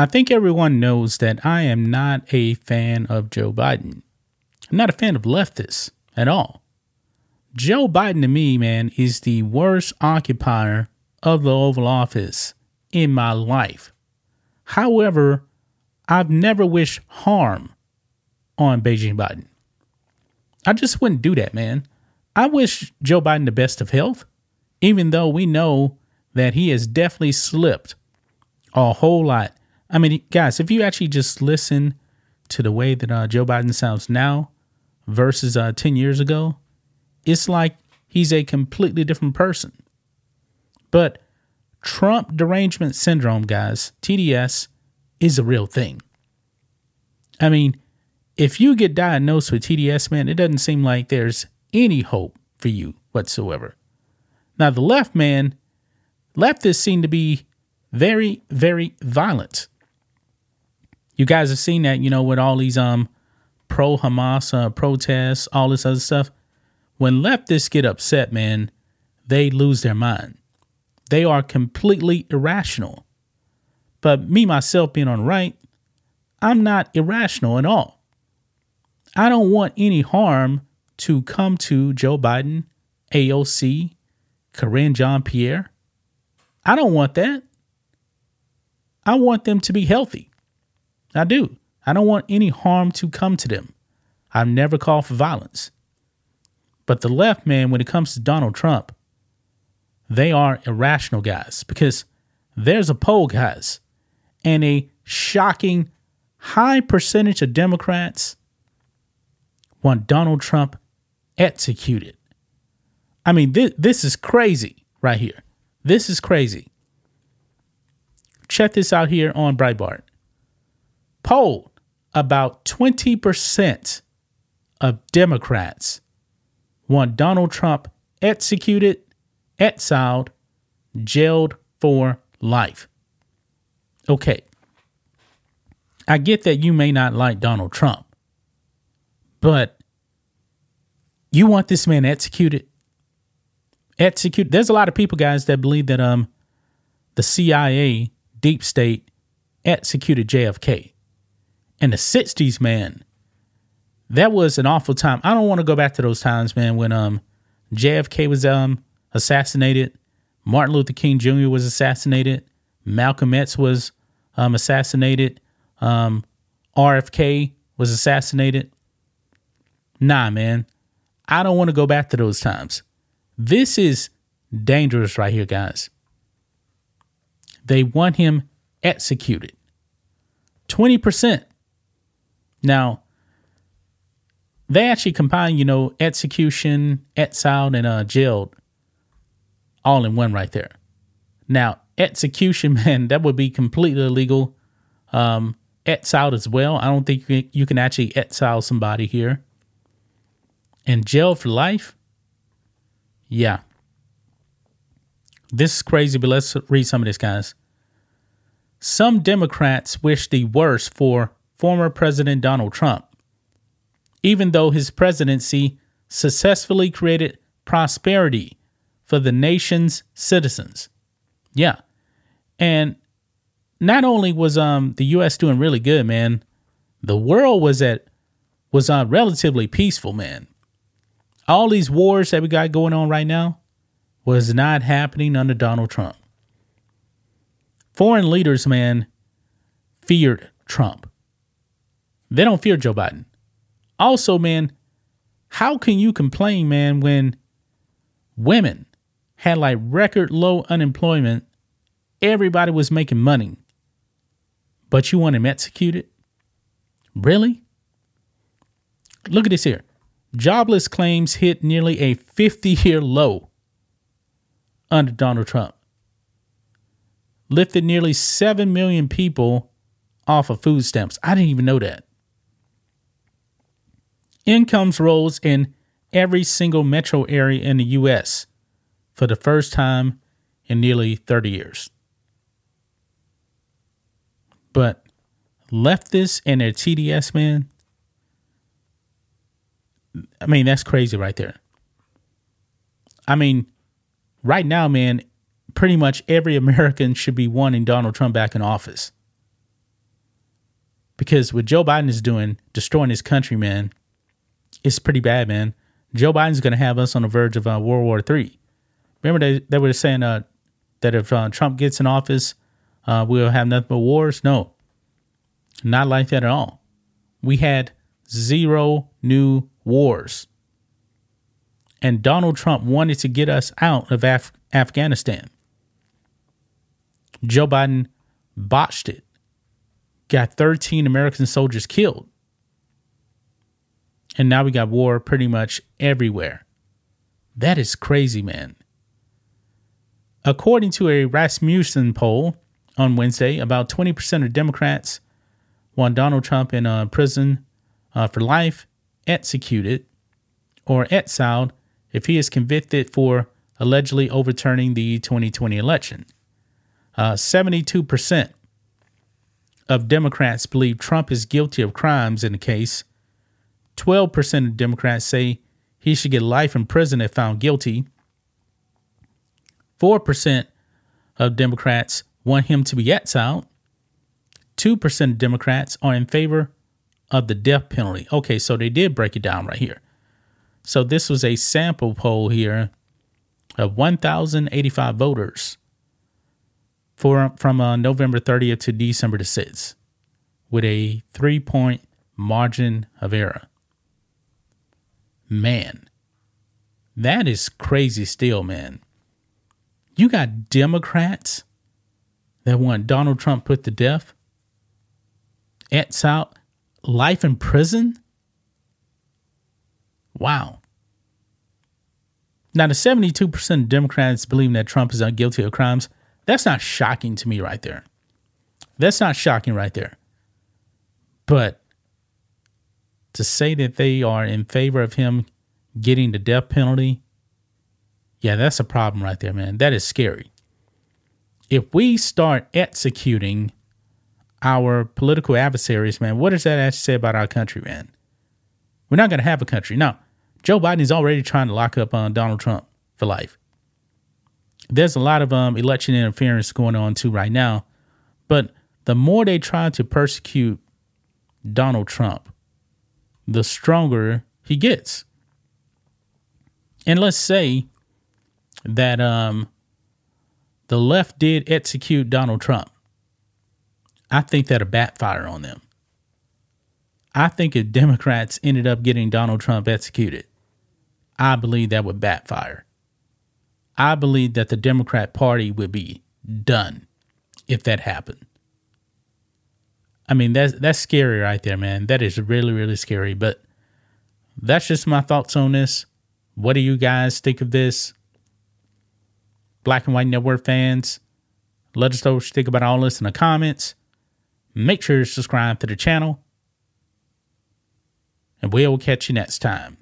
I think everyone knows that I am not a fan of Joe Biden. I'm not a fan of leftists at all. Joe Biden to me, man, is the worst occupier of the Oval Office in my life. However, I've never wished harm on Beijing Biden. I just wouldn't do that, man. I wish Joe Biden the best of health, even though we know that he has definitely slipped a whole lot. I mean, guys, if you actually just listen to the way that uh, Joe Biden sounds now versus uh, 10 years ago, it's like he's a completely different person. But Trump derangement syndrome, guys, TDS, is a real thing. I mean, if you get diagnosed with TDS, man, it doesn't seem like there's any hope for you whatsoever. Now, the left, man, leftists seem to be very, very violent. You guys have seen that, you know, with all these um pro Hamas uh, protests, all this other stuff. When leftists get upset, man, they lose their mind. They are completely irrational. But me, myself, being on the right, I'm not irrational at all. I don't want any harm to come to Joe Biden, AOC, Karine Jean Pierre. I don't want that. I want them to be healthy. I do. I don't want any harm to come to them. I've never called for violence. But the left, man, when it comes to Donald Trump, they are irrational guys because there's a poll, guys, and a shocking high percentage of Democrats want Donald Trump executed. I mean, this, this is crazy right here. This is crazy. Check this out here on Breitbart. Polled about 20% of Democrats want Donald Trump executed, exiled, jailed for life. Okay. I get that you may not like Donald Trump, but you want this man executed? Execute. There's a lot of people, guys, that believe that um the CIA, deep state, executed JFK. In the 60s, man, that was an awful time. I don't want to go back to those times, man, when um JFK was um assassinated, Martin Luther King Jr. was assassinated, Malcolm X was um assassinated, um RFK was assassinated. Nah, man. I don't want to go back to those times. This is dangerous right here, guys. They want him executed. 20%. Now, they actually combine, you know, execution, exiled, and uh, jailed all in one right there. Now, execution, man, that would be completely illegal. Um, exiled as well. I don't think you can actually exile somebody here. And jail for life? Yeah. This is crazy, but let's read some of this, guys. Some Democrats wish the worst for former President Donald Trump even though his presidency successfully created prosperity for the nation's citizens. Yeah. And not only was um the US doing really good, man, the world was at was uh, relatively peaceful, man. All these wars that we got going on right now was not happening under Donald Trump. Foreign leaders, man, feared Trump. They don't fear Joe Biden. Also, man, how can you complain, man, when women had like record low unemployment, everybody was making money, but you want him executed? Really? Look at this here. Jobless claims hit nearly a 50 year low under Donald Trump. Lifted nearly 7 million people off of food stamps. I didn't even know that. Incomes rose in every single metro area in the U.S. for the first time in nearly 30 years. But leftists and their TDS, man, I mean, that's crazy right there. I mean, right now, man, pretty much every American should be wanting Donald Trump back in office. Because what Joe Biden is doing, destroying his country, man, it's pretty bad, man. Joe Biden's going to have us on the verge of uh, World War III. Remember they, they were saying uh, that if uh, Trump gets in office, uh, we'll have nothing but wars? No, not like that at all. We had zero new wars. And Donald Trump wanted to get us out of Af- Afghanistan. Joe Biden botched it, got 13 American soldiers killed. And now we got war pretty much everywhere. That is crazy, man. According to a Rasmussen poll on Wednesday, about 20% of Democrats want Donald Trump in a prison uh, for life, executed, or exiled if he is convicted for allegedly overturning the 2020 election. Uh, 72% of Democrats believe Trump is guilty of crimes in the case. 12% of Democrats say he should get life in prison if found guilty. 4% of Democrats want him to be exiled. 2% of Democrats are in favor of the death penalty. Okay, so they did break it down right here. So this was a sample poll here of 1,085 voters for from uh, November 30th to December the 6th, with a three point margin of error. Man, that is crazy still, man. You got Democrats that want Donald Trump put to death, exile, life in prison. Wow. Now, the 72% of Democrats believing that Trump is not guilty of crimes, that's not shocking to me right there. That's not shocking right there. But to say that they are in favor of him getting the death penalty, yeah, that's a problem right there, man. That is scary. If we start executing our political adversaries, man, what does that actually say about our country, man? We're not going to have a country. Now, Joe Biden is already trying to lock up on uh, Donald Trump for life. There's a lot of um, election interference going on too right now, but the more they try to persecute Donald Trump, the stronger he gets. And let's say that um, the left did execute Donald Trump. I think that'll backfire on them. I think if Democrats ended up getting Donald Trump executed, I believe that would backfire. I believe that the Democrat Party would be done if that happened. I mean, that's that's scary right there, man. That is really, really scary. But that's just my thoughts on this. What do you guys think of this? Black and White Network fans, let us know what you think about all this in the comments. Make sure to subscribe to the channel. And we'll catch you next time.